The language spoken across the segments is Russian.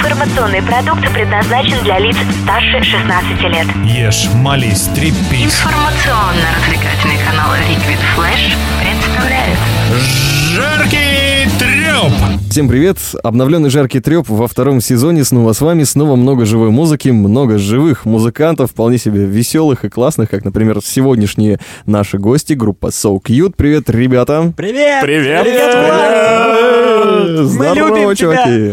Информационный продукт предназначен для лиц старше 16 лет. Ешь, молись, трепись. Информационно-развлекательный канал Liquid Flash представляет Жаркий треп! Всем привет! Обновленный жаркий треп во втором сезоне снова с вами. Снова много живой музыки, много живых музыкантов, вполне себе веселых и классных, как, например, сегодняшние наши гости, группа So Cute. Привет, ребята! Привет! Привет! Здорово, любим чуваки!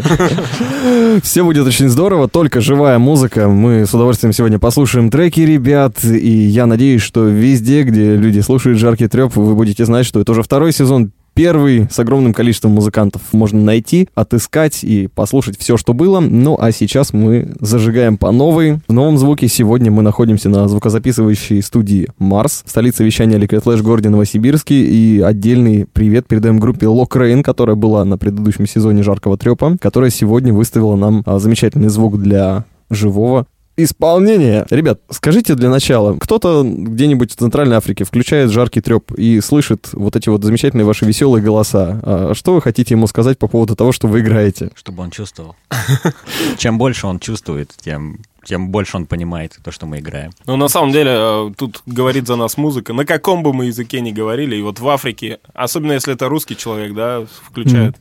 Все будет очень здорово, только живая музыка. Мы с удовольствием сегодня послушаем треки ребят, и я надеюсь, что везде, где люди слушают жаркий треп, вы будете знать, что это уже второй сезон Первый с огромным количеством музыкантов можно найти, отыскать и послушать все, что было. Ну а сейчас мы зажигаем по новой. В новом звуке сегодня мы находимся на звукозаписывающей студии Марс, столице вещания Liquid Flash городе Новосибирске. И отдельный привет передаем группе Lock Rain, которая была на предыдущем сезоне Жаркого Трепа, которая сегодня выставила нам а, замечательный звук для живого исполнения. Ребят, скажите для начала, кто-то где-нибудь в Центральной Африке включает жаркий треп и слышит вот эти вот замечательные ваши веселые голоса. А что вы хотите ему сказать по поводу того, что вы играете? Чтобы он чувствовал. Чем больше он чувствует, тем тем больше он понимает то, что мы играем. Ну, на самом деле, э, тут говорит за нас музыка. На каком бы мы языке ни говорили, и вот в Африке, особенно если это русский человек, да, включает,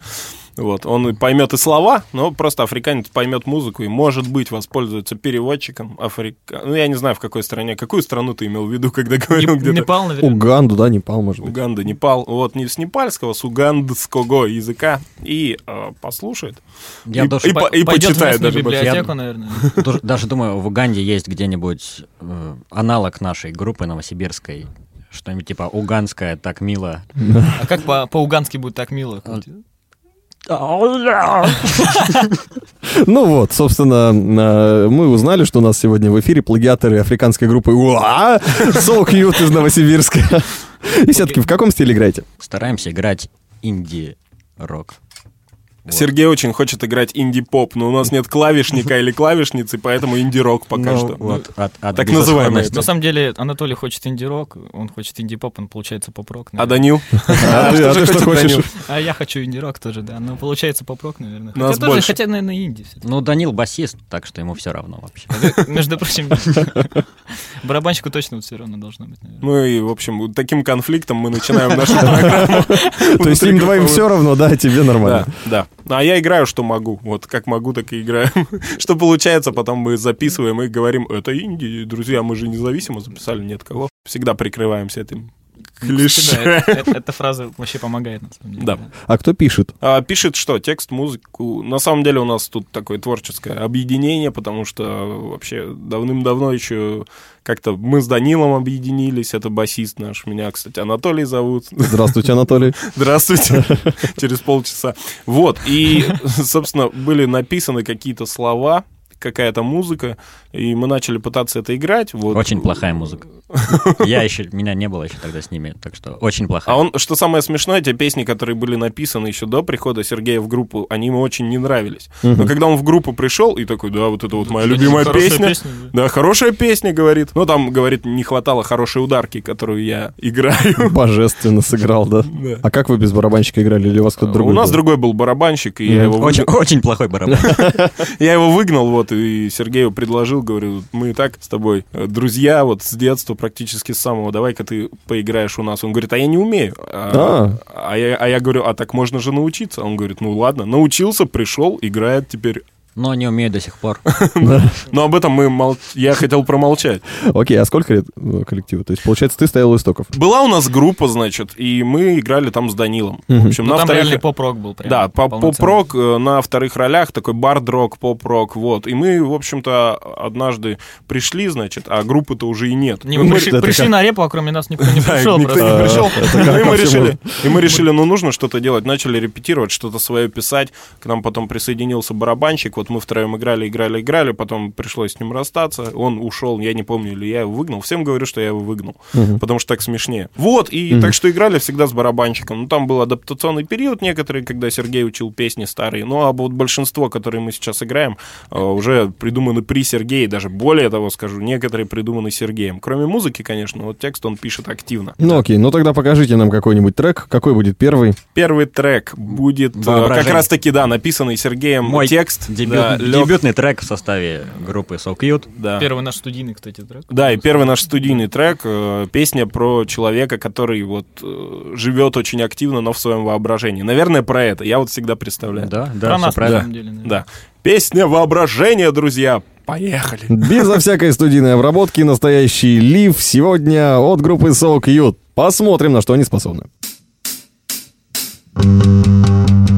вот, он поймет и слова, но просто африканец поймет музыку и, может быть, воспользуется переводчиком. Африка... Ну, я не знаю, в какой стране. Какую страну ты имел в виду, когда говорил Не- где-то? Непал, наверное. Уганду, да, Непал, может быть. Уганда, Непал. Вот, не с непальского, с угандского языка. И э, послушает. Я и, даже, и, по- и Пойдет в почитает даже. библиотеку, наверное. даже- даже думаю, в Уганде есть где-нибудь э, аналог нашей группы новосибирской. Что-нибудь типа уганская, так мило. А как по- по-угански будет так мило? Ну вот, собственно, э, мы узнали, что у нас сегодня в эфире плагиаторы африканской группы Уа! So Cute из Новосибирска. И все-таки в каком стиле играете? Стараемся играть инди-рок. Вот. Сергей очень хочет играть инди-поп, но у нас нет клавишника или клавишницы, поэтому инди-рок пока Ну, что. вот, от- от так называемый. На самом деле, Анатолий хочет инди-рок, он хочет инди-поп, он получается поп-рок. А. Данил? А ты- а ты что хочешь? А я хочу инди-рок тоже, да. Но получается поп-рок, наверное. Хотя, тоже, хотя, наверное, инди. Ну, Данил басист, так что ему все равно вообще. Между прочим, барабанщику точно все равно должно быть, наверное. Ну и, в общем, вот таким конфликтом мы начинаем нашу программу. То есть им двоим все равно, да, тебе Да, нормально. да. А я играю, что могу. Вот как могу, так и играю. Что получается, потом мы записываем и говорим, это инди, друзья, мы же независимо записали, нет кого. Всегда прикрываемся этим Кстати, да, клише. это- это- Эта фраза вообще помогает, на самом деле. Да. А кто пишет? А, Пишет что? Текст, музыку. На самом деле у нас тут такое творческое объединение, потому что вообще давным-давно еще как-то мы с Данилом объединились. Это басист наш. Меня, кстати, Анатолий зовут. Здравствуйте, Анатолий. Здравствуйте. Через полчаса. Вот. И, собственно, были написаны какие-то слова, какая-то музыка, и мы начали пытаться это играть. Вот. Очень плохая музыка. Я еще, меня не было еще тогда с ними, так что очень плохая. А он, что самое смешное, те песни, которые были написаны еще до прихода Сергея в группу, они ему очень не нравились. Но когда он в группу пришел и такой, да, вот это вот моя любимая песня. песня, да. Да, хорошая песня, говорит. Ну, там, говорит, не хватало хорошей ударки, которую я играю. Божественно сыграл, да. Да. А как вы без барабанщика играли? Или у вас кто-то другой У нас был? другой был барабанщик, и я его, Очень, очень плохой барабан. я его выгнал, вот, и Сергею предложил, говорю, мы и так с тобой э, друзья, вот, с детства, практически с самого, давай-ка ты поиграешь у нас. Он говорит, а я не умею. А, а я, а я говорю, а так можно же научиться. Он говорит, ну ладно, научился, пришел, играет теперь. Но не умею до сих пор. Но об этом мы мол... я хотел промолчать. Окей, а сколько лет э, коллективу? То есть, получается, ты стоял у истоков. Была у нас группа, значит, и мы играли там с Данилом. В общем, Ну, на там вторых... реальный поп-рок был. прям Да, поп-рок э, на вторых ролях, такой бард-рок, поп-рок, вот. И мы, в общем-то, однажды пришли, значит, а группы-то уже и нет. Пришли, на репу, а кроме нас никто не пришел. никто не пришел. решили, и мы решили, ну, нужно что-то делать. Начали репетировать, что-то свое писать. К нам потом присоединился барабанщик. Вот мы втроем играли, играли, играли. Потом пришлось с ним расстаться. Он ушел, я не помню, или я его выгнал. Всем говорю, что я его выгнал. Потому что так смешнее. Вот, и так что играли всегда с барабанщиком. Ну, там был адаптационный период некоторый, когда Сергей учил песни старые. Ну, а вот большинство, которые мы сейчас играем, э, уже придуманы при Сергее. Даже более того скажу, некоторые придуманы Сергеем. Кроме музыки, конечно, вот текст он пишет активно. Ну окей, ну тогда покажите нам какой-нибудь трек. Какой будет первый? Первый трек будет э, как раз-таки, да, написанный Сергеем Мой текст. дебютный Да, Дебют- Дебютный трек в составе группы So Cute. Да. Первый наш студийный, кстати, трек. Да, и первый наш студийный трек, э, песня про человека, который вот э, живет очень активно, но в своем воображении. Наверное, про это. Я вот всегда представляю. Да, да, Про нас, на правильно. самом деле. наверное. Да. Песня воображения, друзья. Поехали. Безо всякой студийной обработки настоящий лив сегодня от группы So Cute. Посмотрим, на что они способны. Жаркий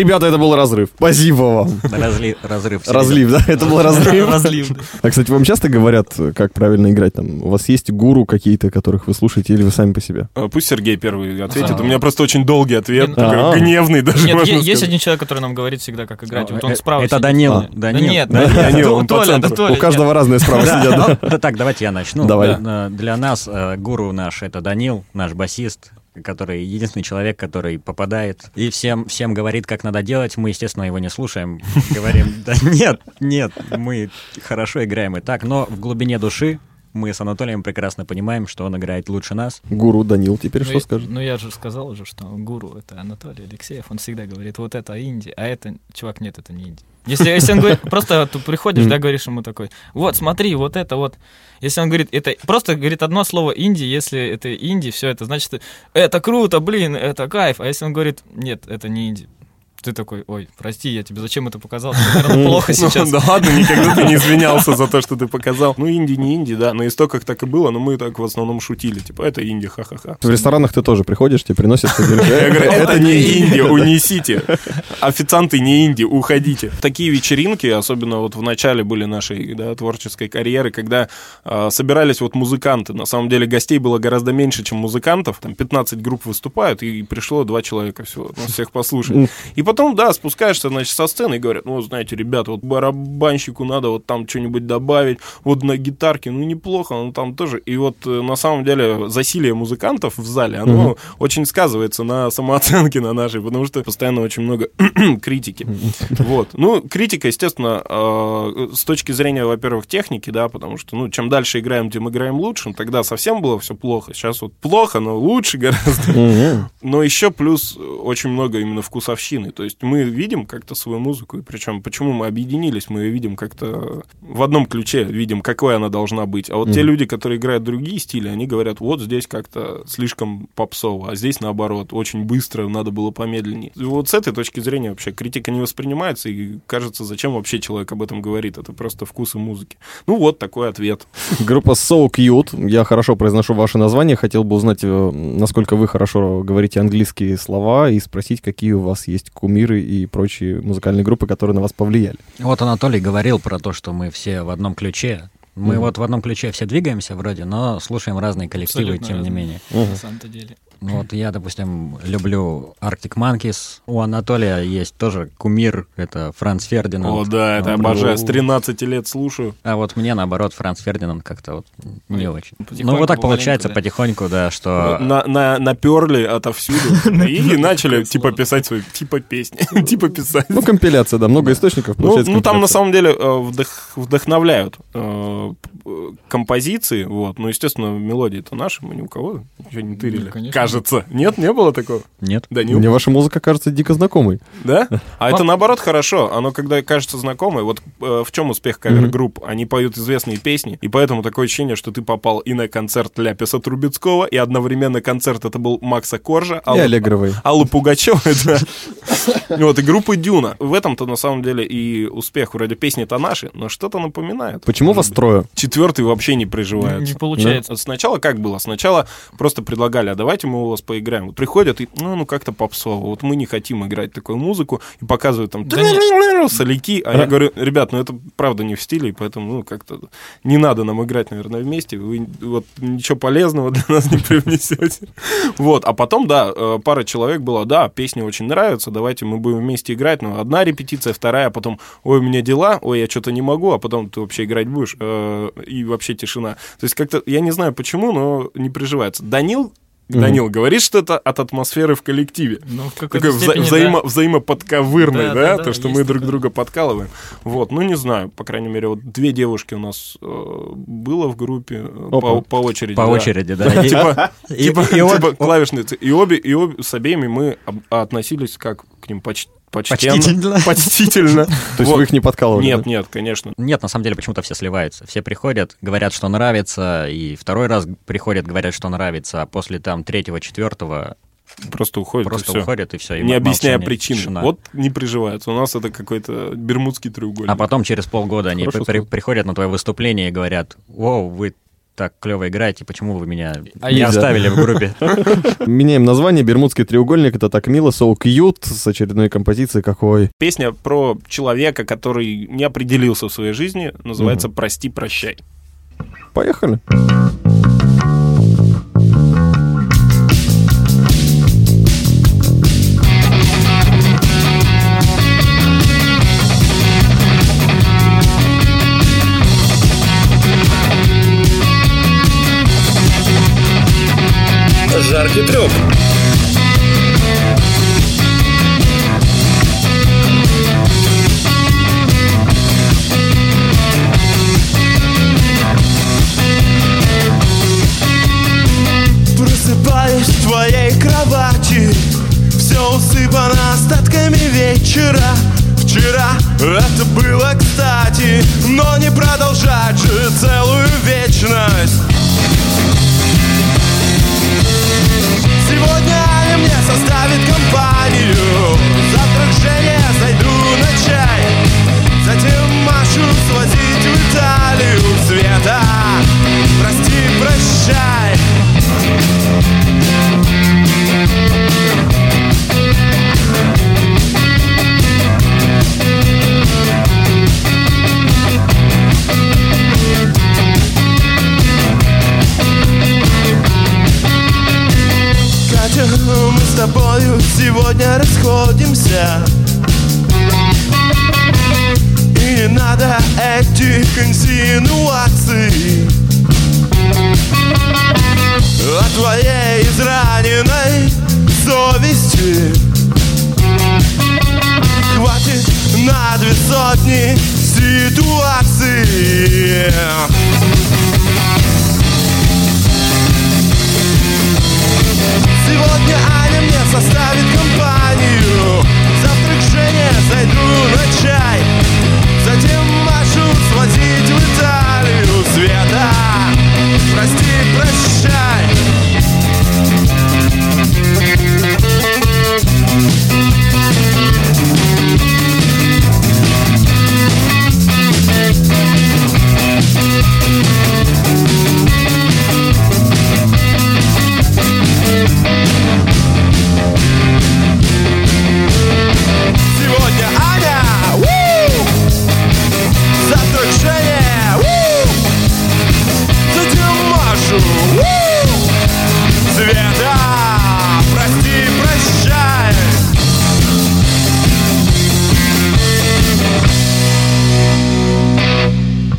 Ребята, это был разрыв. Спасибо вам. Разли- разрыв. Разлив, да? Это был разрыв. Разлив. А, кстати, вам часто говорят, как правильно играть там? У вас есть гуру какие-то, которых вы слушаете, или вы сами по себе? Э, Пусть Сергей первый ответит. А. У меня просто очень долгий ответ, а. гневный даже, Нет, можно е- есть один человек, который нам говорит всегда, как играть. Вот он Э, справа Это. А. Да Данил. нет, Толя, да, центру. Толя. У каждого разные справа сидят, да? Да так, давайте я начну. Давай. Э, Для нас э, гуру наш это Данил, наш басист, который единственный человек, который попадает и всем, всем говорит, как надо делать. Мы, естественно, его не слушаем. Говорим, да нет, нет, мы хорошо играем и так. Но в глубине души Мы с Анатолием прекрасно понимаем, что он играет лучше нас. Гуру Данил теперь Ну, что я- скажет? Ну, я же сказал уже, что гуру — это Анатолий Алексеев. Он всегда говорит, вот это инди, а это... Чувак, нет, это не инди. Если, если он говорит, просто ты приходишь, да, говоришь ему такой, вот, смотри, вот это вот. Если он говорит, это просто говорит одно слово инди, если это инди, все это значит, это круто, блин, это кайф. А если он говорит, нет, это не инди. Ты такой, ой, прости, я тебе зачем это показал? Наверное, плохо Ну, сейчас. да ладно, никогда ты не извинялся за то, что ты показал. Ну, инди не инди, да, на истоках так и было, но мы так в основном шутили, типа, это инди, ха-ха-ха. В ресторанах ты тоже приходишь, тебе приносят, ты говоришь, Я говорю, «Э, это не инди, унесите. Официанты не инди, уходите. Такие вечеринки, особенно вот в начале были нашей да, творческой карьеры, когда а, собирались вот музыканты. На самом деле гостей было гораздо меньше, чем музыкантов. Там 15 групп выступают, и пришло два человека всего, нас всех послушать. И потом, да, спускаешься, значит, со сцены и говорят, ну, знаете, ребята, вот барабанщику надо вот там что-нибудь добавить, вот на гитарке, ну, неплохо, ну, там тоже. И вот э, на самом деле засилие музыкантов в зале, оно очень сказывается на самооценке на нашей, потому что постоянно очень много критики. Вот. Ну, критика, естественно, э, с точки зрения, во-первых, техники, да, потому что, ну, чем дальше играем, тем играем лучше. Тогда совсем было все плохо. Сейчас вот плохо, но лучше гораздо. Но еще плюс очень много именно вкусовщины. То есть мы видим как-то свою музыку, и причем почему мы объединились, мы ее видим как-то в одном ключе, видим, какой она должна быть. А вот те Мгм. люди, которые играют другие стили, они говорят, вот здесь как-то слишком попсово, а здесь наоборот, очень быстро, надо было помедленнее. И вот с этой точки зрения вообще критика не воспринимается, и кажется, зачем вообще человек об этом говорит, это просто вкусы музыки. Ну вот такой ответ. Группа So Cute. Я хорошо произношу ваше название. Хотел бы узнать, э, насколько вы хорошо говорите английские слова и спросить, какие у вас есть кумиры и прочие музыкальные группы, которые на вас повлияли. Вот Анатолий говорил про то, что мы все в одном ключе. Мы Мгм. вот в одном ключе все двигаемся вроде, но слушаем разные коллективы, Абсолютно тем не разные. менее. Мгм. На самом-то деле. Ну Вот я, допустим, люблю Arctic Monkeys. У Анатолия есть тоже кумир, это Франц Фердинанд. О, да, это Ну, обожаю. С 13 лет слушаю. А вот мне, наоборот, Франц Фердинанд как-то вот не очень. Ну, вот так получается да. потихоньку, да, что... на, на, наперли отовсюду и начали типа писать свои типа песни, типа писать. Ну, компиляция, да, много источников. Ну, получается ну, там на самом деле э, вдох- вдохновляют э, э, композиции, вот. Ну, естественно, мелодии-то наши, мы ни у кого ничего не тырили. Ну. Кажется. Нет, не было такого? Нет? Данил? Мне ваша музыка кажется дико знакомой. Да? А это наоборот хорошо. Оно когда кажется знакомое, вот э, в чем успех кавер-групп? Они поют известные песни, и поэтому такое ощущение, что ты попал и на концерт Ляписа Трубецкого, и одновременно концерт это был Макса Коржа, И Аллы, Аллегровой. Аллы Пугачевой, да. Вот, и группы Дюна. В этом-то на самом деле и успех. Вроде песни-то наши, но что-то напоминает. Почему вас трое? Четвертый вообще не приживается. Не получается. Сначала как было? Сначала просто предлагали, а давайте мы у вас поиграем. Вот приходят и, ну, ну как-то попсово. Вот мы не хотим играть такую музыку. И показывают там соляки. А я говорю, ребят, ну это правда не в стиле, и поэтому, ну, как-то не надо нам играть, наверное, вместе. Вы вот ничего полезного для нас не привнесете. Вот, а потом, да, э, пара человек была, да, песни очень нравятся, давайте мы будем вместе играть. Ну, одна репетиция, вторая, а потом, ой, у меня дела, ой, я что-то не могу, а потом ты вообще играть будешь. э, И вообще тишина. То есть как-то, я не знаю почему, но не приживается. Данил Данил говорит, что это от атмосферы в коллективе. Ну, в Такой вза- степени, взаимо- да. взаимоподковырный, Да, да, да, да, то, что мы друг такое. друга подкалываем. Вот, ну не знаю, по крайней мере, вот две девушки у нас э, было в группе э, по, Опа. по очереди. По да. очереди, да. И- Типа, типа, типа клавишницы. И обе, и обе с обеими мы об- относились как к ним поч- почтенно. Почтительно. Почтительно. То есть Вот. вы их не подкалывали? Нет, да? нет, конечно. Нет, на самом деле почему-то все сливаются. Все приходят, говорят, что нравится, и второй раз приходят, говорят, что нравится, а после там третьего, четвертого Просто уходит. и просто всё. уходят, и все. Не объясняя причины. Вот не приживается. У нас это какой-то бермудский треугольник. А потом через полгода они при- приходят на твое выступление и говорят, «Воу, вы так клево играете, почему вы меня А не оставили в группе?» Меняем название. Бермудский треугольник. Это так мило. So Cute с очередной композицией какой. Песня про человека, который не определился в своей жизни, называется «Прости, прощай». Поехали. старте трек. Просыпаюсь в твоей кровати Все усыпано остатками вечера Вчера это было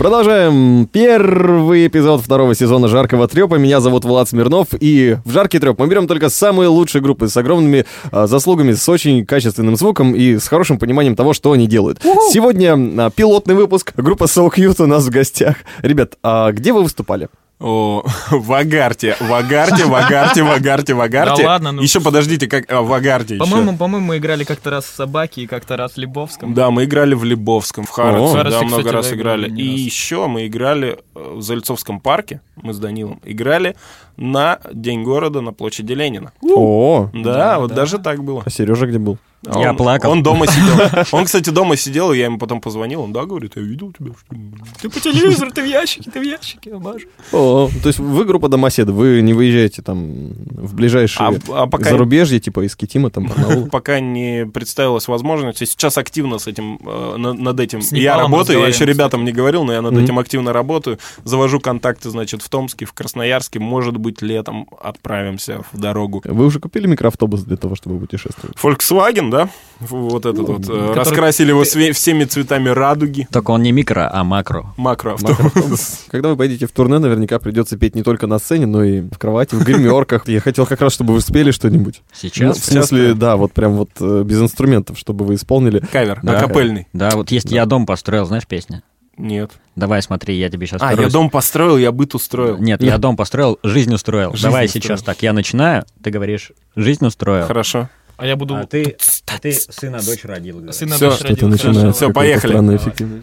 Продолжаем первый эпизод второго сезона «Жаркого трепа». Меня зовут Влад Смирнов, и в «Жаркий треп» мы берем только самые лучшие группы с огромными а, заслугами, с очень качественным звуком и с хорошим пониманием того, что они делают. Сегодня а, пилотный выпуск. Группа So Cute у нас в гостях. Ребят, а где вы выступали? О, в Агарте, в Агарте, в Агарте, в Агарте, в Агарте. Да ладно, ну. Еще подождите, как а, в Агарте еще. По-моему, по-моему, мы играли как-то раз в Собаке и как-то раз в Лебовском. Да, мы играли в Лебовском, в В да, Харовце, много кстати, раз играли. И раз. еще мы играли э, в Зальцовском парке, мы с Данилом, играли на День города на площади Ленина. О, Да, Да, вот да. даже так было. а Сережа где был? А Я он- плакал. Он дома сидел. Он, кстати, дома сидел, и я ему потом позвонил. Он, да, говорит, я видел тебя. что ли?» Ты по телевизору, ты в ящике, ты в ящике, Маша. О, то есть вы группа домоседов, вы не выезжаете там в ближайшие А, а пока, зарубежье, типа из Китима, там, пока не представилась возможность, я сейчас активно с этим, э, на- над этим я работаю, я еще ребятам не говорил, но я над этим активно работаю. Завожу контакты, значит, в Томске, в Красноярске, может быть, летом отправимся в дорогу. Вы уже купили микроавтобус для того, чтобы путешествовать? Volkswagen, да? Вот этот вот. э, который- Раскрасили его све- всеми цветами радуги. Только он не микро, а макро. Макроавтобус. Макроавтобус. Когда вы поедете в турне, наверняка придется петь не только на сцене, но и в кровати, в гримерках. Я хотел как раз, чтобы вы спели что-нибудь. Ну, Сейчас. в смысле, да, вот прям вот э, без инструментов, чтобы вы исполнили. Кавер, Да. акапельный. Да, вот есть «Я дом построил», знаешь песня? Нет. Давай, смотри, я тебе сейчас А, я дом построил, я быт устроил. Нет, я дом построил, жизнь устроил. Жизнь Давай устроил. сейчас так, я начинаю, ты говоришь, жизнь устроил. Хорошо. А я буду... А ты, а ты сына, дочь родил. говоришь. Сына Всё, дочь родил, начинается. какой-то поехали. странный Давай.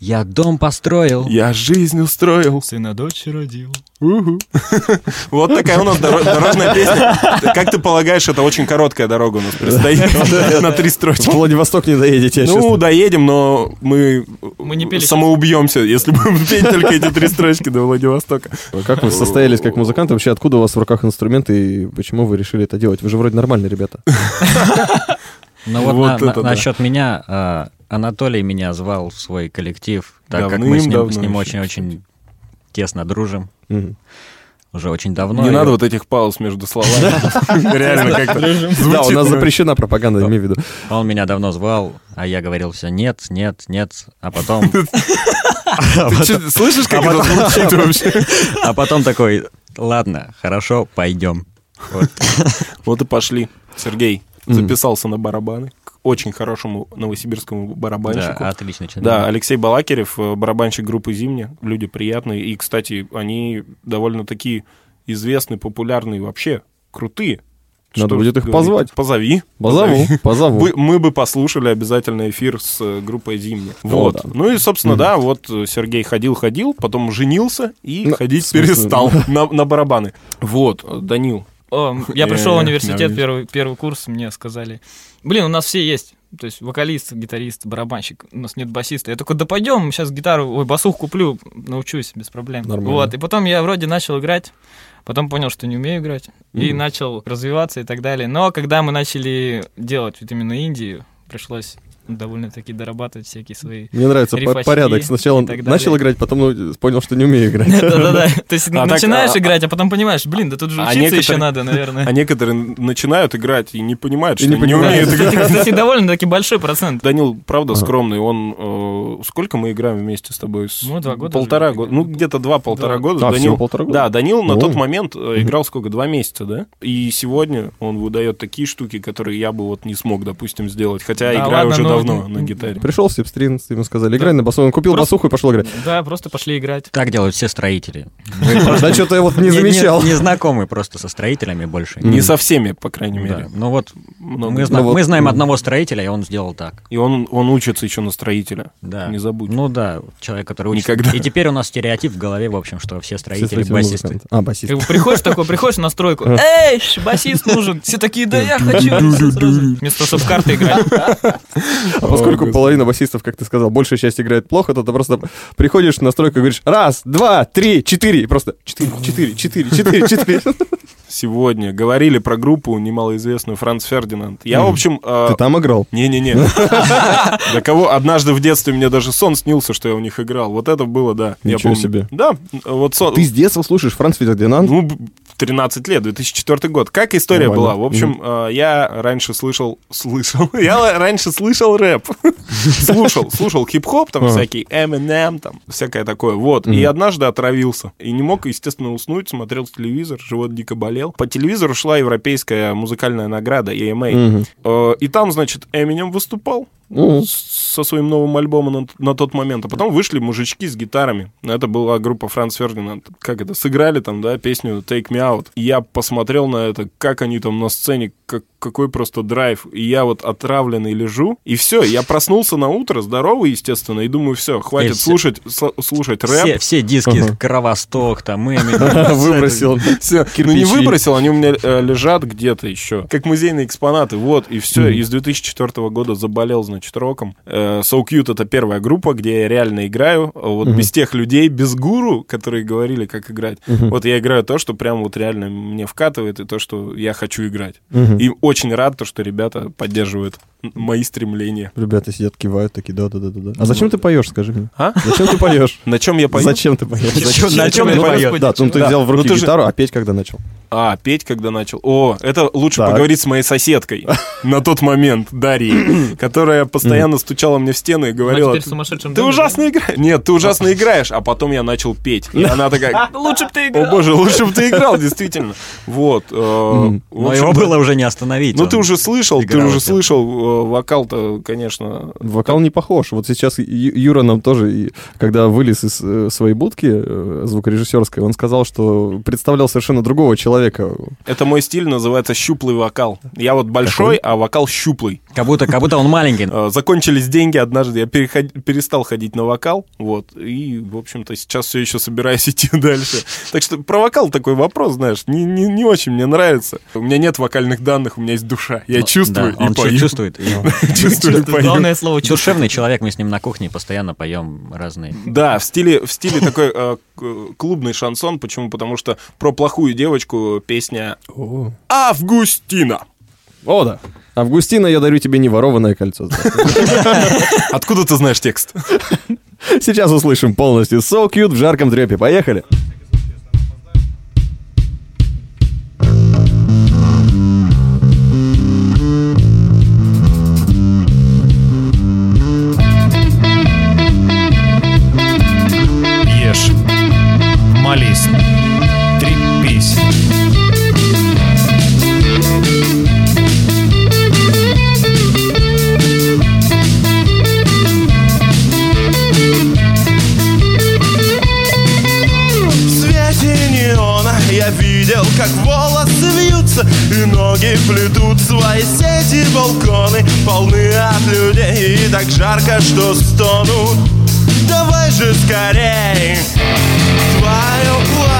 Я дом построил. Я жизнь устроил. Сына дочь родил. Вот такая у нас доро- дорожная песня. Как ты полагаешь, это очень короткая дорога у нас предстоит на три В строчки. Владивосток не доедете, Ну, доедем, но мы, Мы не пели самоубьемся, если будем петь только эти три строчки до Владивостока. Как вы состоялись как музыканты? Вообще, откуда у вас в руках инструменты и почему вы решили это делать? Вы же вроде нормальные ребята. Ну вот, Вот на- на- это да. насчет меня, а, Анатолий меня звал в свой коллектив, так как мы с ним, с ним очень-очень тесно дружим. Мгм. Уже очень давно. Не И надо вот этих пауз между словами. Реально как-то Да, у нас ну, запрещена пропаганда, имею в виду. Он меня давно звал, а я говорил все нет, нет, нет, а потом, Ты чё, слышишь, как это звучит вообще? а потом такой, ладно, хорошо, пойдем. Вот. И пошли. Сергей записался на барабаны очень хорошему новосибирскому Да, барабанщику. отличный человек. Да, Алексей Балакирев, э, барабанщик группы «Зимняя». Люди приятные. И, кстати, они довольно такие известные, популярные вообще, крутые. Надо Что будет их говорить? позвать. Позови. Позову, позову. Вы- мы бы послушали обязательно эфир с э, группой Зимняя. Вот. да. Ну и, собственно, да, вот э, Сергей ходил-ходил, потом женился и Ну, ходить смысле, перестал на, на барабаны. Вот, Данил. О, я пришел в университет, первый, первый курс, мне сказали, блин, у нас все есть. То есть вокалист, гитарист, барабанщик, у нас нет басиста. Я такой, да пойдем, сейчас гитару, ой, басух куплю, научусь без проблем. Нормально. Вот, и потом я вроде начал играть, потом понял, что не умею играть, и Мгм. начал развиваться и так далее. Но когда мы начали делать вот именно Индию, пришлось довольно-таки дорабатывать всякие свои... Мне нравится порядок. Сначала далее. начал играть, потом ну, понял, что не умею играть. Да-да-да. То есть А начинаешь а- играть, а потом понимаешь, блин, да тут же А учиться еще надо, наверное. А некоторые начинают играть и не понимают, что не умеют играть. Кстати, довольно-таки большой процент. Данил, правда, скромный. Он э, сколько мы играем вместе с тобой? Ну, два года Полтора года. Ну, где-то два-полтора Да. года. А, Данил, полтора года? Да, Данил на тот момент э, играл сколько? Два месяца, да? И сегодня он выдает такие штуки, которые я бы вот не смог, допустим, сделать. Хотя играю уже давно ну, на гитаре. Пришел Сипстрин, ему сказали, играй на басу. Он купил Просто- басуху и пошел играть. Да, просто пошли играть. Так делают все строители. Да что-то я вот не замечал. Не знакомы просто со строителями больше. Не со всеми, по крайней мере. Ну вот, мы, Ну мы знаем одного строителя, и он сделал так. И он, он учится еще на строителя. Да. Не забудь. Ну да, человек, который учится. Никогда. И теперь у нас стереотип в голове, в общем, что все строители басисты. А, басист. Как бы приходишь такой, приходишь на стройку, эй, ш, басист нужен. Все такие, да я хочу. Вместо того, чтобы карты играть. А поскольку половина басистов, как ты сказал, большая часть играет плохо, то ты просто приходишь на стройку и говоришь раз, два, три, четыре, и просто четыре, четыре, четыре, четыре, четыре. Сегодня говорили про группу немалоизвестную Франц Фердинанд. Я, в общем... э, Ты там играл? Не-не-не. До кого однажды в детстве мне даже сон снился, что я у них играл. Вот это было, да. Ничего себе. Да, вот сон. Ты с детства слушаешь Франц Фердинанд? Ну, 13 лет, 2004 год. Как история Нормально. была? В общем, э, я раньше слышал... Слышал? Я раньше слышал рэп. Слушал, слушал хип-хоп, там Ага. всякий Eminem, там всякое такое. Вот. И однажды отравился. И не мог, естественно, уснуть, смотрел телевизор, живот дико болел. По телевизору шла европейская музыкальная награда EMA. Э, И там, значит, Эминем выступал С- со своим новым альбомом на, на тот момент. А потом вышли мужички с гитарами. Это была группа Франц Фердинанд. Как это? Сыграли там, да, песню Take Me Out. Я посмотрел на это, как они там на сцене, как, какой просто драйв. И я вот отравленный лежу. И все, я проснулся на утро, здоровый, естественно, и думаю, все, хватит все- слушать, сл- слушать рэп. Все, все диски Ага. Кровосток, там, Эминем. Выбросил. Все, ну не выбросил, они у меня э, лежат где-то еще. Как музейные экспонаты, вот, и все. Из 2004 года заболел, значит, роком. Э, So Cute это первая группа, где я реально играю. Вот Мгм. без тех людей, без гуру, которые говорили, как играть. Вот я играю то, что прям вот реально мне вкатывает, и то, что я хочу играть. И очень рад, то, что ребята поддерживают мои стремления. Ребята сидят, кивают, такие, да-да-да-да. А зачем ты поешь, скажи мне? А? Зачем ты поешь? На чем я пою? Зачем ты поешь? На чем я пою? Да, ну ты Да. взял в Ну, руки ты гитару, а петь когда начал? А, петь когда начал. О, это лучше поговорить с моей соседкой на тот момент, Дарьей, которая постоянно стучала мне в стены и говорила, ты ужасно играешь. Нет, ты ужасно играешь. А потом я начал петь. И она такая, да? Лучше бы ты о играл. боже, лучше бы ты играл, действительно. Вот. э, Но общем, его да. было уже не остановить. Ну он ты уже слышал, ты уже слышал э, вокал-то, конечно. Вокал не похож. Вот сейчас Юра нам тоже, когда вылез из э, своей будки э, звукорежиссерской, он сказал, что представлял совершенно другого человека. Это мой стиль, называется щуплый вокал. Я вот большой, а вокал щуплый. Как будто, как будто он маленький. Э, Закончились деньги однажды, я переход- перестал ходить на вокал, вот, и, в общем-то, сейчас все еще собираюсь идти дальше. Так что про вокал такой вопрос, знаешь, не, не, не очень мне нравится. У меня нет вокальных данных, у меня есть душа. Я чувствую Да, и он пою. чувствует. пою. Главное слово. Душевный человек, мы с ним на кухне постоянно поем разные. Да, в стиле, в стиле такой э, клубный шансон. Почему? Потому что про плохую девочку песня Августина. О, да. Августина, я дарю тебе неворованное кольцо. Откуда ты знаешь текст? Сейчас услышим полностью So Cute в жарком трепе. Поехали. Ешь, людей И так жарко, что стонут Давай же скорей Твое платье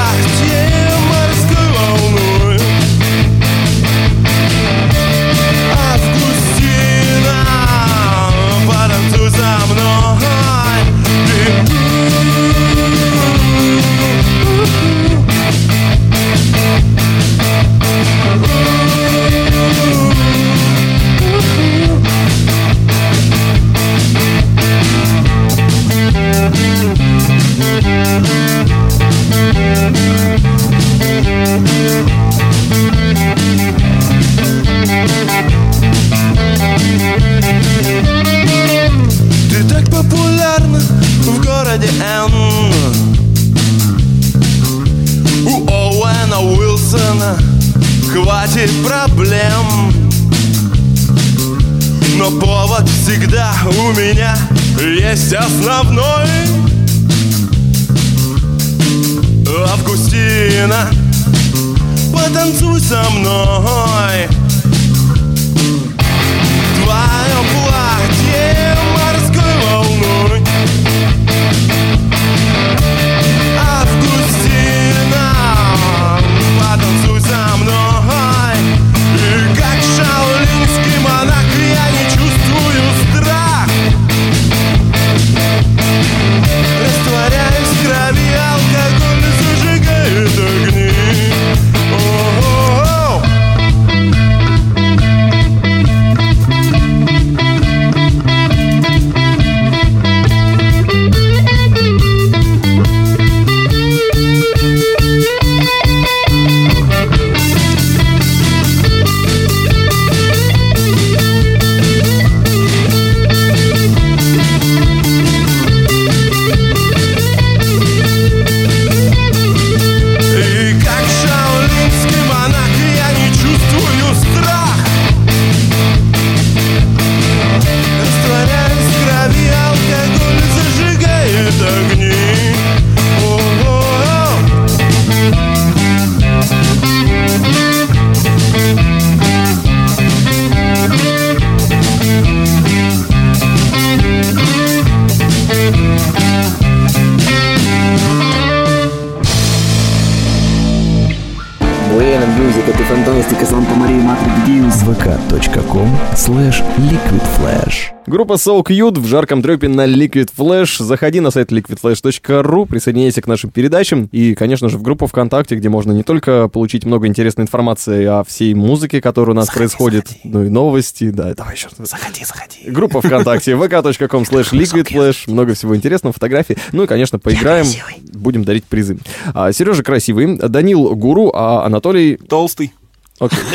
slash liquidflash Группа Soul Cute в жарком трепе на Liquid Flash. Заходи на сайт liquidflash.ru, присоединяйся к нашим передачам и, конечно же, в группу ВКонтакте, где можно не только получить много интересной информации о всей музыке, которая у нас происходит, но и новости. Да, давай еще раз. Заходи, заходи. Группа ВКонтакте vk.com slash liquidflash. Много всего интересного, фотографий. Ну и, конечно, поиграем, будем дарить призы. А, Сережа красивый, Данил гуру, а Анатолий... Толстый. Окей.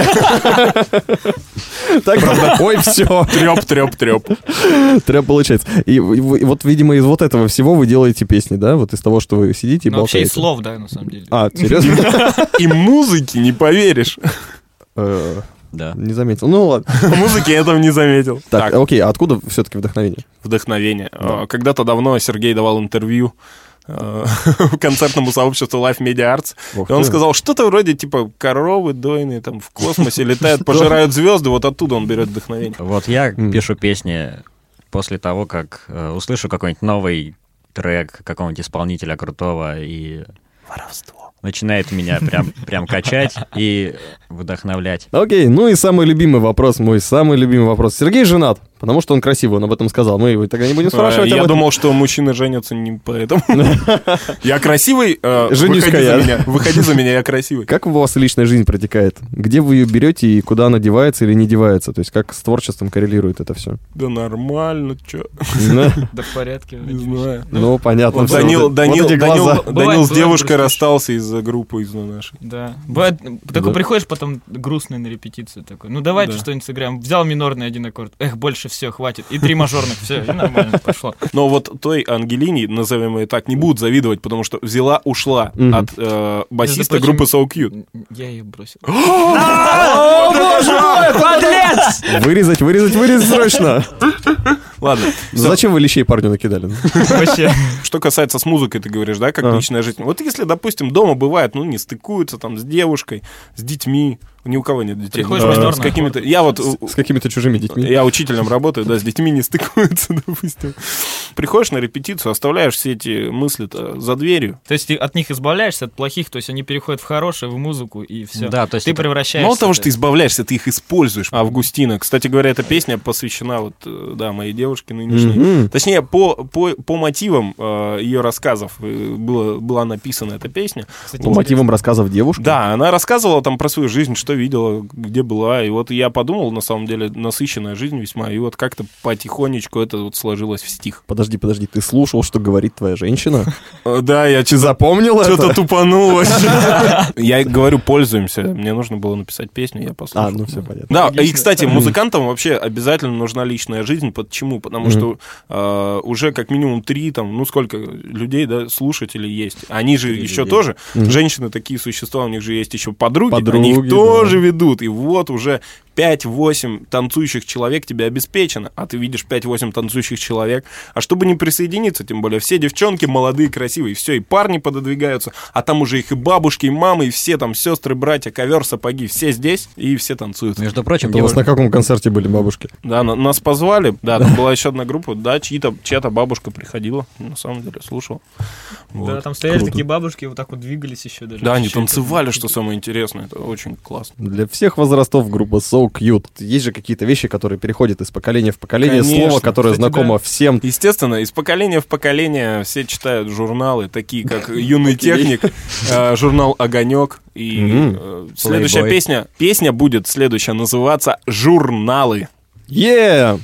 Так, ой, все. Треп, треп, треп. Треп получается. И, вот, видимо, из вот этого всего вы делаете песни, да? Вот из того, что вы сидите и Ну, вообще из болтаете. слов, да, на самом деле. А, серьезно? И музыки не поверишь. Э, Да. Не заметил. Ну ладно. Музыки я там не заметил. Так, окей, а откуда все-таки вдохновение? вдохновение. Э, Когда-то давно Сергей давал интервью концертному сообществу Life Media Arts. И он сказал, что-то вроде типа коровы дойные там в космосе летают, пожирают звезды, вот оттуда он берет вдохновение. Вот я пишу песни после того, как э, услышу какой-нибудь новый трек какого-нибудь исполнителя крутого и Воровство. начинает меня прям, прям качать и вдохновлять. Окей, ну и самый любимый вопрос, мой самый любимый вопрос. Сергей женат, потому что он красивый, он об этом сказал. Мы его тогда не будем спрашивать Э, Я об этом. думал, что мужчины женятся не поэтому. Я красивый, э, выходи я. за меня. Выходи за меня, я красивый. Как у вас личная жизнь протекает? Где вы ее берете и куда она девается или не девается? То есть как с творчеством коррелирует это все? Да нормально, чё, Да в порядке. не знаю. Ну, понятно. Данил, Данил, с девушкой расстался из-за группы из нашей. Да. Бывает, такой приходишь потом грустный на репетицию такой. Ну давайте Да. что-нибудь сыграем. Взял минорный один аккорд. Эх, больше все, хватит. И три мажорных, все, и нормально пошло. Но вот той Ангелине, назовем ее так, не будут завидовать, потому что взяла, ушла от э, басиста группы So Cute. Я ее бросил. Вырезать, вырезать, вырезать срочно. Ладно. Ну, Зачем вы лещей парню накидали? Вообще. Что касается с музыкой, ты говоришь, да, как А. личная жизнь. Вот если, допустим, дома бывает, ну, не стыкуются там с девушкой, с детьми, ни у кого нет детей. Приходишь ну, в повторный с какими-то... Я вот... у- С какими-то чужими детьми. Я учителем работаю, да, с детьми не стыкуются, допустим. Приходишь на репетицию, оставляешь все эти мысли-то за дверью. То есть ты от них избавляешься, от плохих, то есть они переходят в хорошее, в музыку, и все. Да, то есть ты это- превращаешься... Мало того, что ты избавляешься, ты их используешь. Августина. Кстати говоря, эта песня посвящена вот, э, да, моей девушке нынешней. Мгм. Точнее, по, по, по мотивам э, ее рассказов э, было, была написана эта песня. По мотивам рассказов девушки. Да, она рассказывала там про свою жизнь, что видела, где была. И вот я подумал, на самом деле, насыщенная жизнь весьма. И вот как-то потихонечку это вот сложилось в стих. Подожди, подожди, ты слушал, что говорит твоя женщина? Э, Да, я Ты запомнил что-то тупанул. Я говорю, пользуемся. Мне нужно было написать песню, я послушал. А, ну все понятно. Да, и, кстати, музыкантам вообще обязательно нужна личная жизнь. Почему? Потому что э, уже как минимум три, там, ну сколько людей, да, слушателей есть. Они же еще тоже, женщины такие существа, у них же есть еще подруги, они Подруги, их тоже ведут. И вот уже 5-8 танцующих человек тебе обеспечено, а ты видишь 5-8 танцующих человек. А чтобы не присоединиться, тем более все девчонки молодые, красивые, все, и парни пододвигаются, а там уже их и бабушки, и мамы, и все там сестры, братья, ковер, сапоги, все здесь, и все танцуют. Между прочим, Это у вас девушка- на каком концерте были бабушки? Да, на- нас позвали, да, там была еще одна группа, да, чьи-то, чья-то бабушка приходила, на самом деле, слушала. Да, Вот. там стояли Круто. такие бабушки, вот так вот двигались еще даже. Да, они танцевали, что самое интересное, это очень классно. Для всех возрастов группа So Cute. Есть же какие-то вещи, которые переходят из поколения в поколение. Конечно. Слово, которое Кстати, знакомо да. всем. Естественно, из поколения в поколение все читают журналы, такие как «Юный техник», э, журнал «Огонек». И э, следующая Playboy. песня, песня будет следующая называться «Журналы». Yeah!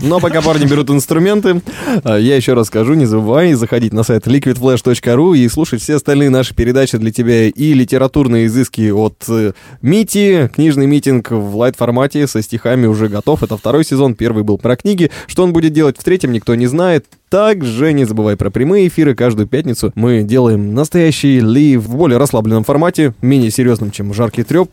Но пока парни берут инструменты, а, я еще раз скажу, не забывай заходить на сайт liquidflash.ru и слушать все остальные наши передачи для тебя и литературные изыски от э, Мити, книжный митинг в лайт-формате со стихами уже готов. Это второй сезон, первый был про книги. Что он будет делать в третьем, никто не знает. Также не забывай про прямые эфиры. Каждую пятницу мы делаем настоящий ли в более расслабленном формате, менее серьезном, чем жаркий треп.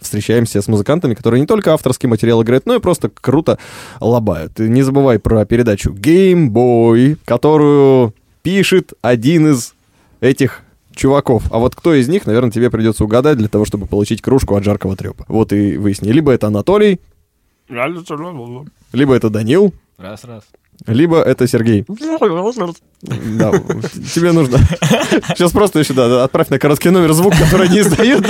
Встречаемся с музыкантами, которые не только авторский материал играют, но и просто круто лобают. И не забывай про передачу Game Boy, которую пишет один из этих чуваков. А вот кто из них, наверное, тебе придется угадать для того, чтобы получить кружку от жаркого трепа. Вот и выясни. Либо это Анатолий, либо это Данил, Раз, раз. Либо это Сергей. Да, тебе нужно. Сейчас просто еще, да, отправь на короткий номер звук, который не издают.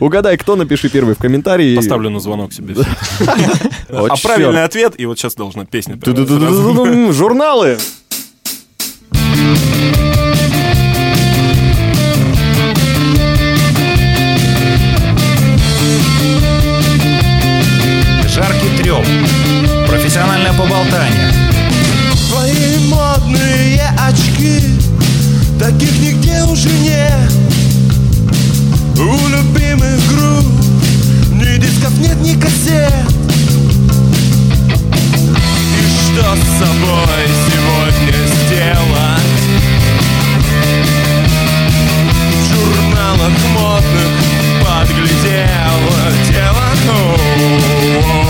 Угадай, кто, напиши первый в комментарии. Поставлю на звонок себе. А правильный ответ, и вот сейчас должна песня. Журналы. Жаркий треп. Профессиональное поболтание. Твои модные очки Таких нигде уже нет У любимых групп Ни дисков нет, ни кассет И что с собой сегодня сделать? В журналах модных подглядела тело О-о-о.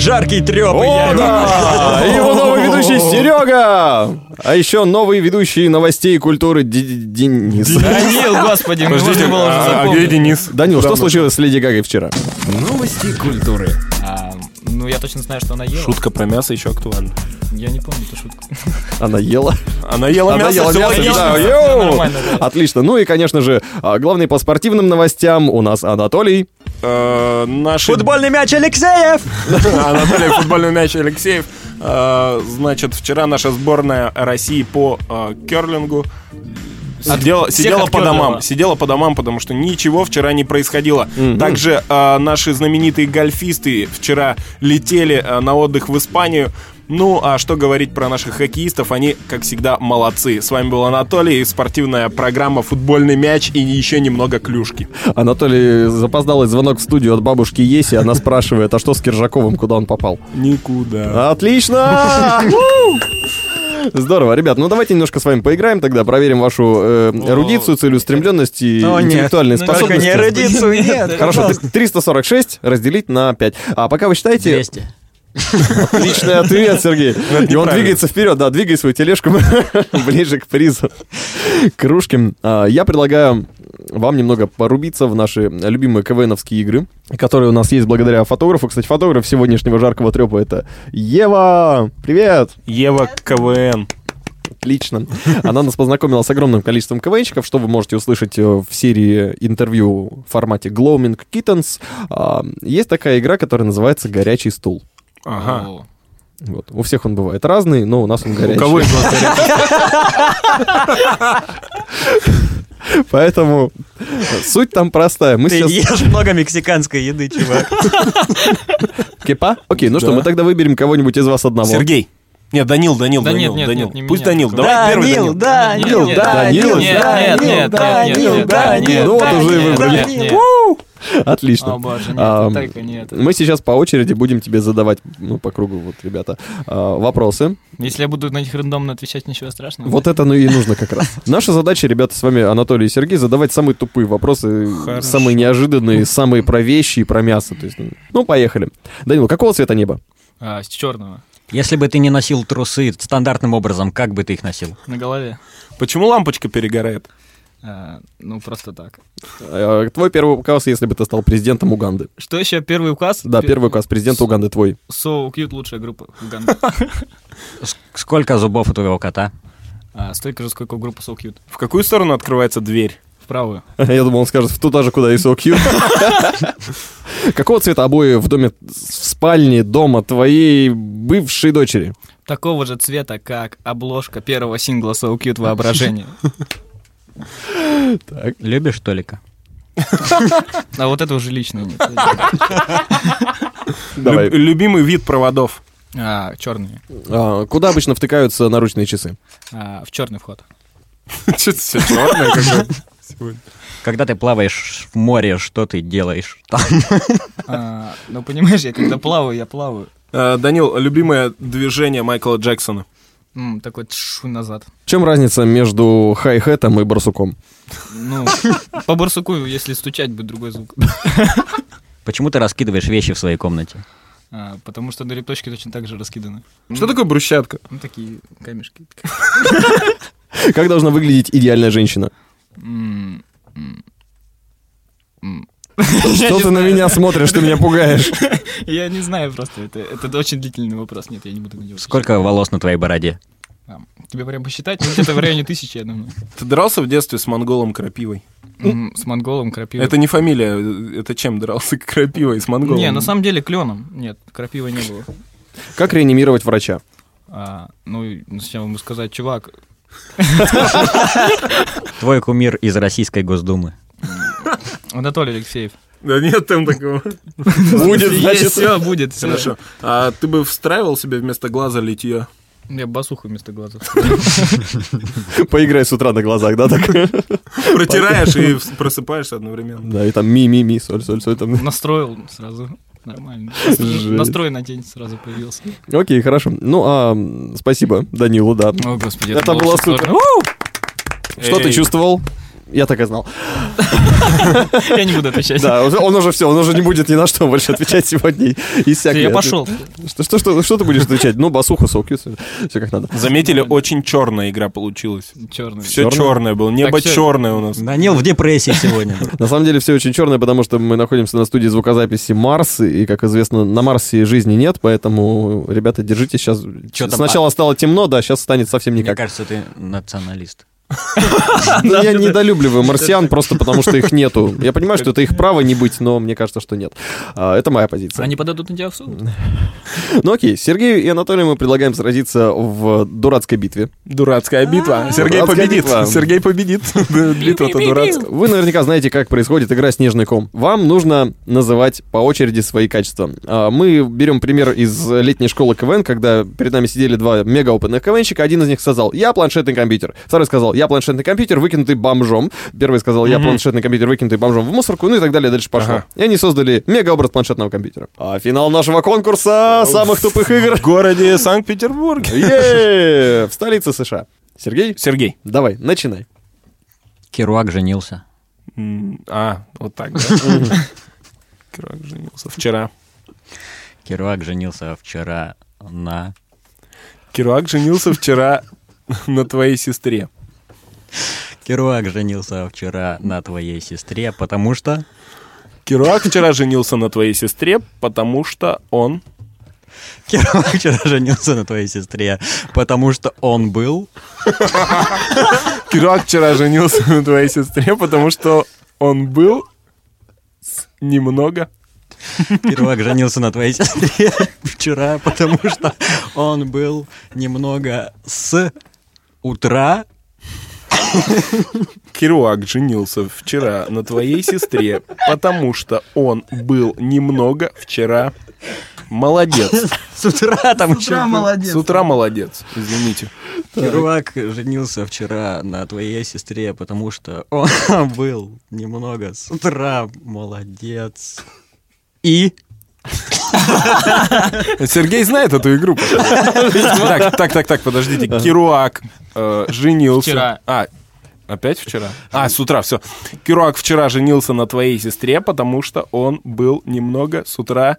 Жаркий треп. О, да! И его новый ведущий Серега! А еще новый ведущий новостей и культуры Ди- Ди- Денис. Данил, господи, мы Подождите, можно было уже а- а где запомнить. Денис? Данил, что случилось с Леди Гагой вчера? Новости культуры. А, Ну, я точно знаю, что она ела. Шутка про мясо еще актуальна. Я не помню эту шутку. Она ела. Она ела Она мясо, ела всё мясо, логично. да, Всё йоу! нормально, да. Отлично. Ну и, конечно же, а, главный по спортивным новостям у нас Анатолий. Э, Наши Футбольный мяч Алексеев! Анатолий футбольный мяч Алексеев. Э, Значит, вчера наша сборная России по э, керлингу сидела, сидела по домам. Сидела по домам, потому что ничего вчера не происходило. Также э, наши знаменитые гольфисты вчера летели э, на отдых в Испанию. Ну, а что говорить про наших хоккеистов? Они, как всегда, молодцы. С вами был Анатолий и спортивная программа «Футбольный мяч» и еще немного клюшки. Анатолий запоздалый звонок в студию от бабушки Еси. Она спрашивает, а что с Киржаковым, куда он попал? Никуда. Отлично! Здорово, ребят, ну давайте немножко с вами поиграем тогда, проверим вашу э, эрудицию, целеустремленность и О, нет. интеллектуальные Ну, Только способности. не эрудицию, нет. Хорошо, т- 346 разделить на 5. А пока вы считаете... 200. Отличный ответ, Сергей. И он двигается вперед, да, двигай свою тележку ближе к призу. Кружки. А, Я предлагаю вам немного порубиться в наши любимые КВНовские игры, которые у нас есть благодаря фотографу. Кстати, фотограф сегодняшнего жаркого трепа это Ева! Привет! Ева КВН. Отлично. Она нас познакомила с огромным количеством КВНщиков, что вы можете услышать э, в серии интервью в формате Gloaming Kittens. А, Есть такая игра, которая называется «Горячий стул». Ага. О, Вот. У всех он бывает разный, но у нас он У горячий. кого из вас горячий? Поэтому суть там простая. Мы Ты сейчас... ешь много мексиканской еды, чувак. Кепа? Окей, ну что, Да. мы тогда выберем кого-нибудь из вас одного. Сергей. Нет, Данил, Данил, Да Данил, нет, нет, Данил. нет, не Пусть меня. Данил. Давай первый Данил. Данил, Нет, Данил, нет, нет, нет, Данил, нет, Данил, нет, Ну вот нет, уже и нет, выбрали. нет, нет. Отлично. О, боже, нет, А, только нет. Мы сейчас по очереди будем тебе задавать, ну, по кругу, вот, ребята, а, вопросы. Если я буду на них рандомно отвечать, ничего страшного. Вот это, ну, и нужно как раз. Наша задача, ребята, с вами Анатолий и Сергей, задавать самые тупые вопросы, Хорошо. самые неожиданные, самые про вещи и про мясо. То есть, ну, ну, поехали. Данил, какого цвета небо? А, с черного. Если бы ты не носил трусы стандартным образом, как бы ты их носил? На голове. Почему лампочка перегорает? А, ну, просто так. Э, Твой первый указ, если бы ты стал президентом Уганды. Что еще? Первый указ? Да, первый указ президента Уганды твой. So Cute лучшая группа Уганды. Сколько зубов у твоего кота? А, столько же, сколько у группы So Cute. В какую сторону открывается дверь? Правую. Я думал, он скажет, в туда же, куда и so cute. Какого цвета обои в доме, в спальне дома твоей бывшей дочери? Такого же цвета, как обложка первого сингла So Cute Воображение. Любишь Толика? А вот это уже личное нет. Давай. Люб- любимый вид проводов. А, черные. А, Куда обычно втыкаются наручные часы? А, в черный вход. Что-то все черное какое. Когда ты плаваешь в море, что ты делаешь там? А, ну, понимаешь, я когда плаваю, я плаваю. Э, Данил, любимое движение Майкла Джексона. Такой тшу назад. В чем разница между хай-хетом и барсуком? Ну, по барсуку, если стучать, будет другой звук. Почему ты раскидываешь вещи в своей комнате? А, потому что на репточке точно так же раскиданы. Что такое брусчатка? Ну, такие камешки. Как должна выглядеть идеальная женщина? Что ты на меня смотришь, ты меня пугаешь? Я не знаю просто, это, это очень длительный вопрос. Нет, я не буду на него Сколько волос на твоей бороде? А, Тебе прям посчитать? Ну, где-то в районе тысячи, я думаю. Ты дрался в детстве с монголом Крапивой? С монголом, крапивой. Это не фамилия, это чем дрался? Крапивой с монголом? Не, на самом деле кленом. Нет, крапива не было. Как реанимировать врача? А, ну, зачем ему сказать, чувак, Твой кумир из Российской Госдумы. Анатолий Алексеев. Да нет там такого. Будет, Есть, все, будет. Хорошо. А ты бы встраивал себе вместо глаза литье? Я басуху вместо глазов. Поиграй с утра на глазах, да, так? Протираешь и просыпаешься одновременно. Да, и там ми-ми-ми, соль-соль-соль там. Настроил сразу. Нормально. Настрой на день сразу появился. Окей, хорошо. Ну, а, спасибо Данилу, да. О, господи, Это было очень супер. Что ты чувствовал? Я так и знал. Я не буду отвечать. Да, он уже все, он уже не будет ни на что больше отвечать сегодня. И всякое. Я пошел. Что, что, что, что ты будешь отвечать? Ну, басуху, соки, все как надо. Заметили, очень черная игра получилась. Черный. Все черное было, небо черное у нас. Данил в депрессии сегодня. На самом деле все очень черное, потому что мы находимся на студии звукозаписи Марс, и, как известно, на Марсе жизни нет, поэтому, ребята, держитесь сейчас. Сначала стало темно, да, сейчас станет совсем Мне никак. кажется, ты националист. Ну, я недолюбливаю марсиан просто потому, что их нету. Я понимаю, что это их право не быть, но мне кажется, что нет. А, Это моя позиция. Они подадут на тебя в суд? Ну окей, Сергею и Анатолию мы предлагаем сразиться в дурацкой битве. Дурацкая битва. Сергей Дурацкая победит. Сергей победит. Битва-то дурацкая. Вы наверняка знаете, как происходит игра «Снежный ком». Вам нужно называть по очереди свои качества. А, Мы берем пример из летней школы КВН, когда перед нами сидели два мега-опытных КВНщика. Один из них сказал «Я планшетный компьютер». Второй сказал «Я планшетный компьютер, выкинутый бомжом». Первый сказал «Я планшетный компьютер, выкинутый бомжом в мусорку». Ну и так далее, дальше пошло. Ага. И они создали мега-образ планшетного компьютера. А финал нашего конкурса самых тупых игр В городе Санкт-Петербурге. В столице США. Сергей, Сергей. давай, начинай. Керуак женился. А, вот так, да? Керуак женился вчера. Керуак женился вчера на... Керуак женился вчера на твоей сестре. Керуак женился вчера на твоей сестре, потому что... Керуак вчера женился на твоей сестре, потому что он... Керуак вчера женился на твоей сестре, потому что он был... Керуак вчера женился на твоей сестре, потому что он был? Немного... Керуак женился на твоей сестре вчера, потому что он был немного с утра. Керуак женился вчера на твоей сестре, потому что он был немного вчера... Молодец. С утра там еще... был. С утра молодец. Извините. Керуак женился вчера на твоей сестре, потому что он был немного с утра молодец. И... Сергей знает эту игру. Так, так, так, так, подождите. Керуак э, женился. Вчера. А, опять вчера? А, с утра, все. Керуак вчера женился на твоей сестре, потому что он был немного с утра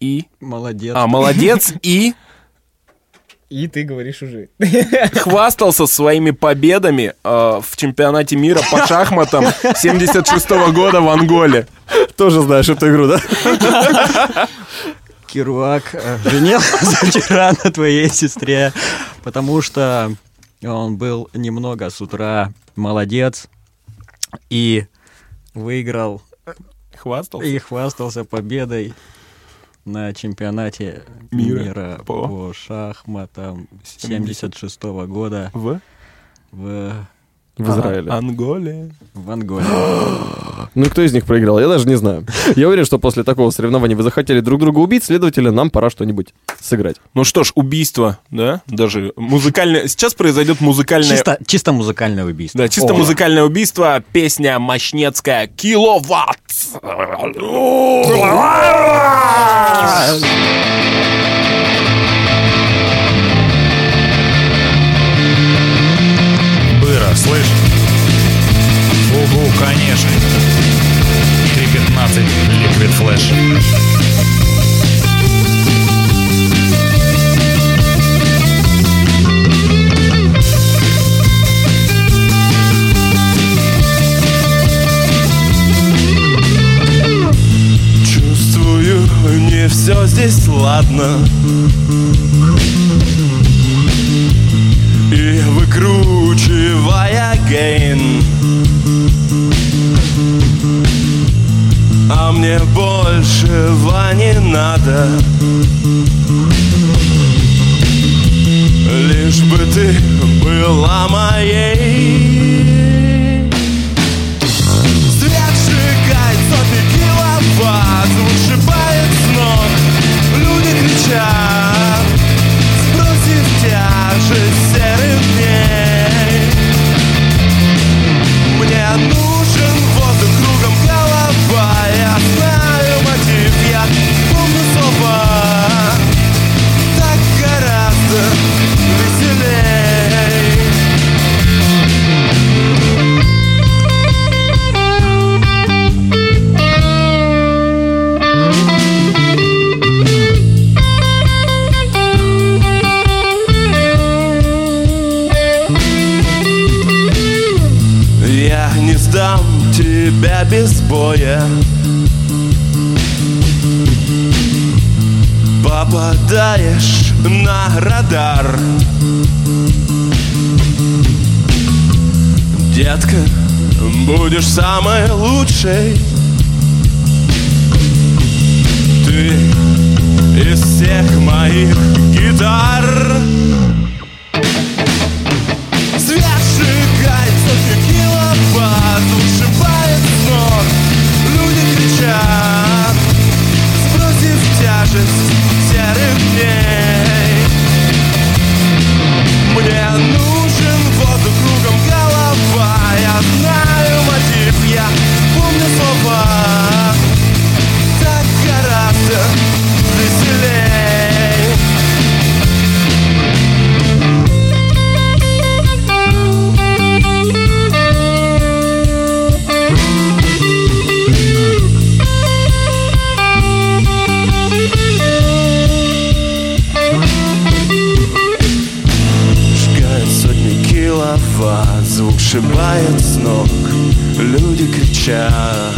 и... Молодец. А, молодец, и И ты говоришь уже. хвастался своими победами э, в чемпионате мира по шахматам 76 года в Анголе. Тоже знаешь эту игру, да? Керуак э, женился вчера на твоей сестре, потому что он был немного с утра молодец и выиграл Хвастался? и хвастался победой на чемпионате Мира. мира, по- по... шахматам 76 года В? в, В Израиле. Анголе. в Анголе. Ну, кто из них проиграл? Я даже не знаю. Я уверен, что после такого соревнования вы захотели друг друга убить, следовательно, нам пора что-нибудь сыграть. Ну что ж, убийство, да? Даже музыкальное... Сейчас произойдет музыкальное... Чисто, чисто музыкальное убийство. Да, чисто О. музыкальное убийство. Песня мощнецкая «Киловатт». Быра, слышь? Угу, конечно. 3.15 Liquid Flash. Все здесь ладно надо. Лишь бы ты была моей боя Попадаешь на радар. Детка, будешь самой лучшей. Ты из всех моих гитар тяжесть серых дней Мне нужен киловатт Звук шибает с ног. Люди кричат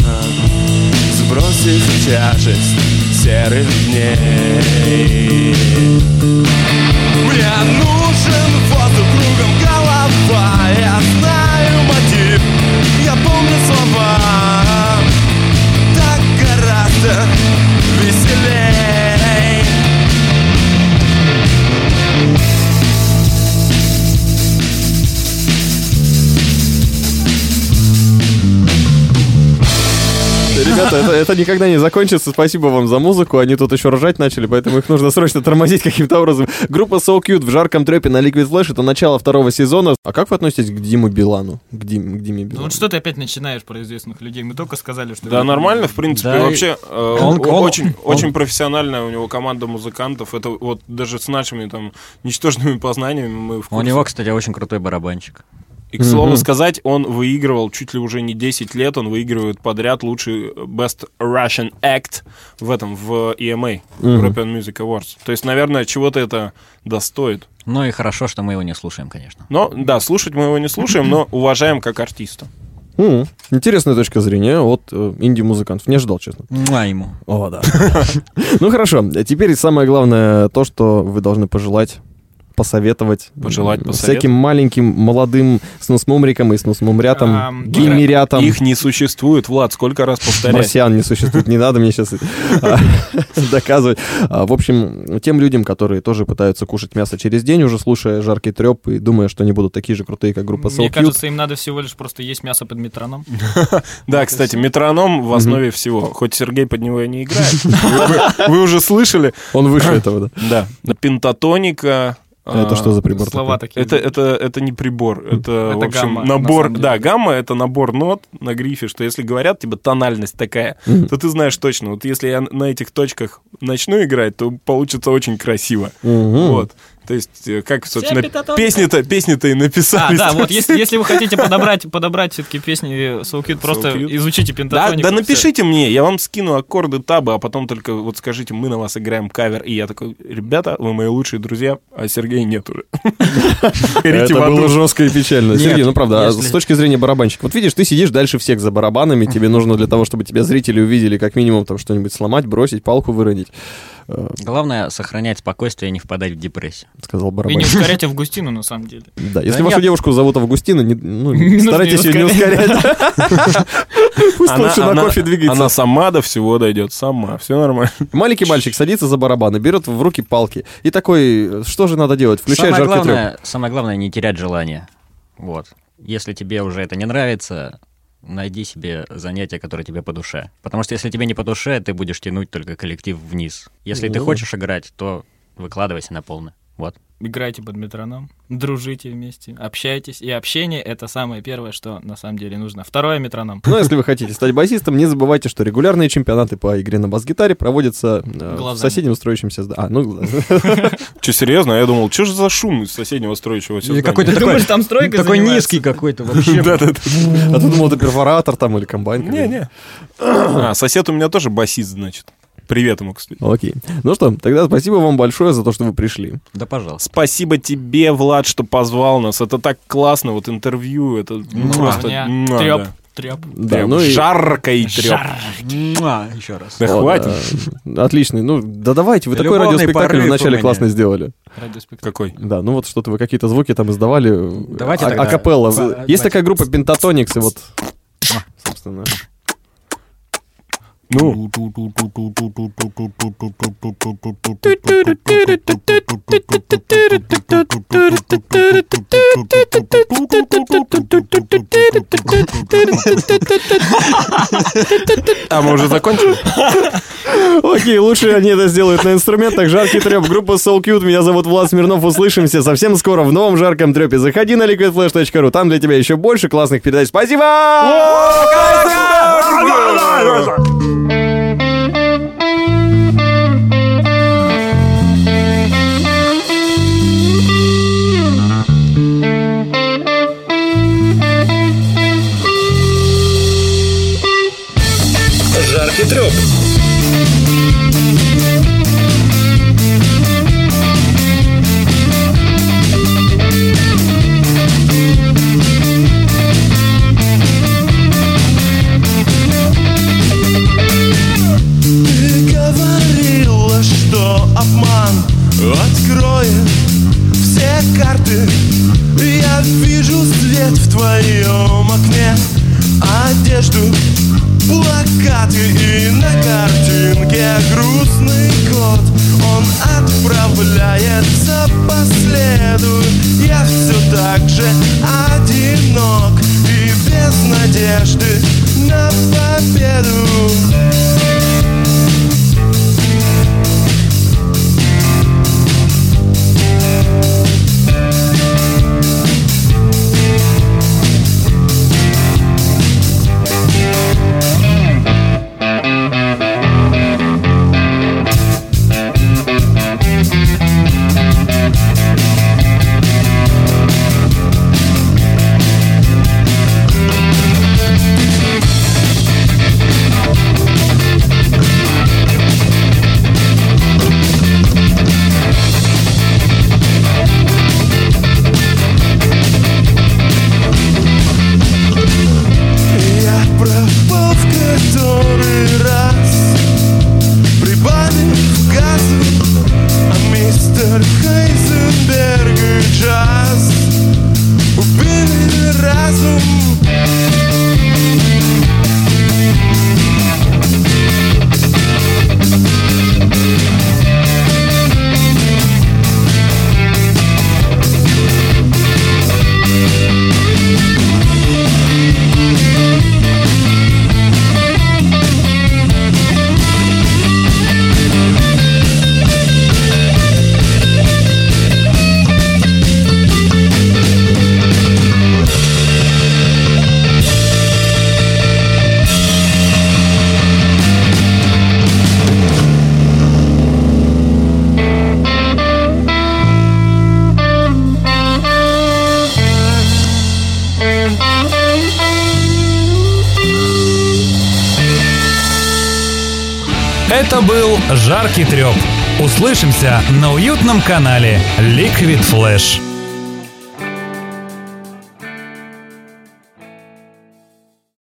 Сбросив тяжесть серых дней. Мне нужен воздух кругом голова это, это никогда не закончится. Спасибо вам за музыку. Они тут еще ржать начали, поэтому их нужно срочно тормозить каким-то образом. Группа So Cute в жарком трэпе на Liquid Flash. Это начало второго сезона. А как вы относитесь к Диму Билану? К, Дим, к Диме Ну Билану? вот что ты опять начинаешь про известных людей? Мы только сказали, что... Да, нормально, в принципе. Да, Вообще, э, он- он- очень, он- очень профессиональная у него команда музыкантов. Это вот даже с нашими там ничтожными познаниями мы в У курсе. него, кстати, очень крутой барабанчик. И, к слову Мгм. сказать, он выигрывал чуть ли уже не 10 лет, он выигрывает подряд лучший Best Russian Act в этом, в EMA, Мгм. European Music Awards. То есть, наверное, чего-то это достоит. Ну и хорошо, что мы его не слушаем, конечно. Но, да, слушать мы его не слушаем, но уважаем как артиста. М, Интересная точка зрения от э, инди-музыкантов. Не ожидал, честно. Муа ему. О, да. Ну хорошо, теперь самое главное то, что вы должны пожелать посоветовать. Пожелать, посоветовать. Всяким маленьким, молодым снусмумрикам и снусмумрятам, Ам, геймерятам. Их не существует, Влад, сколько раз повторять. Марсиан не существует, не надо мне сейчас доказывать. А, В общем, тем людям, которые тоже пытаются кушать мясо через день, уже слушая жаркий треп и думая, что они будут такие же крутые, как группа Soul Мне кажется, им надо всего лишь просто есть мясо под метроном. Да, кстати, метроном в основе всего. Хоть Сергей под него и не играет. Вы- Вы уже слышали? Он выше этого, да. Да. Пентатоника. Это а, что за прибор Слова такой? такие. Это, это, это не прибор, это, Это в общем, гамма, на набор, самом да, гамма это набор нот на грифе, что если говорят, типа, тональность такая, то ты знаешь точно, вот если я на этих точках начну играть, то получится очень красиво, вот. То есть, э, как, собственно, песни-то, песни-то и А, написали. да, вот если, если вы хотите подобрать, подобрать все-таки песни Soul Cute, просто Cute. изучите Да, пентатонику. да всё. напишите мне, я вам скину аккорды табы, а потом только вот скажите, мы на вас играем кавер, и я такой, ребята, вы мои лучшие друзья, а Сергея нет уже. Это было жестко и печально. Сергей, ну правда, а с точки зрения барабанщика. Вот видишь, ты сидишь дальше всех за барабанами, тебе нужно для того, чтобы тебя зрители увидели, как минимум там что-нибудь сломать, бросить, палку выронить, Главное сохранять спокойствие и не впадать в депрессию. сказал И не барабанщик. ускорять Августину, на самом деле. Да, если Да вашу нет. девушку зовут Августина, не- ну, Не старайтесь ее не ускорять. Пусть лучше на кофе двигается. она сама до всего дойдет, сама, все нормально. Маленький мальчик садится за барабаны, берет в руки палки и такой, что же надо делать? Самое, жаркий главное, самое главное не терять желание. Вот. Если тебе уже это не нравится, найди себе занятие, которое тебе по душе. Потому что если тебе не по душе, ты будешь тянуть только коллектив вниз. Если ты Ну. хочешь играть, то выкладывайся на полный. Вот. Играйте под метроном, дружите вместе, общайтесь. И общение — это самое первое, что на самом деле нужно. Второе — метроном. Но если вы хотите стать басистом, не забывайте, что регулярные чемпионаты по игре на бас-гитаре проводятся э, в соседнем строящемся здании. А, ну, Че, серьезно? Я думал, что же за шум из соседнего строящегося здания? какой-то Ты думаешь, там стройка Такой низкий какой-то вообще. А ты думал, это перфоратор там или комбайн? Не-не. А, сосед у меня тоже басист, значит. Привет ему, кстати. Окей. Ну что, тогда спасибо вам большое за то, что вы пришли. Да, пожалуйста. Спасибо тебе, Влад, что позвал нас. Это так классно, вот интервью, это Муа, просто... мне муа, трёп. да. Тряп. Да, Прям ну и... жаркий треп. Муа, Еще раз. Да Вот, хватит. э, Отличный. Ну, да давайте, вы такой Любовный радиоспектакль порыв у вначале классно сделали. Радиоспектакль. Какой? Да, ну вот что-то вы какие-то звуки там издавали. Давайте а- тогда акапелла. Есть давайте. такая группа Пентатоникс, и вот, собственно. Ну. А мы уже закончили? Окей, лучше они это сделают на инструментах. Жаркий треп. Группа Soul Cute. Меня зовут Влад Смирнов. Услышимся совсем скоро в новом жарком трепе. Заходи на liquidflash.ru. Там для тебя еще больше классных передач. Спасибо! Обман откроет все карты. Я вижу свет в твоем окне Одежду, плакаты и на картинке грустный кот. Он отправляется по следу. Я все так же одинок И без надежды на победу Жаркий треп. Услышимся на уютном канале Liquid Flash.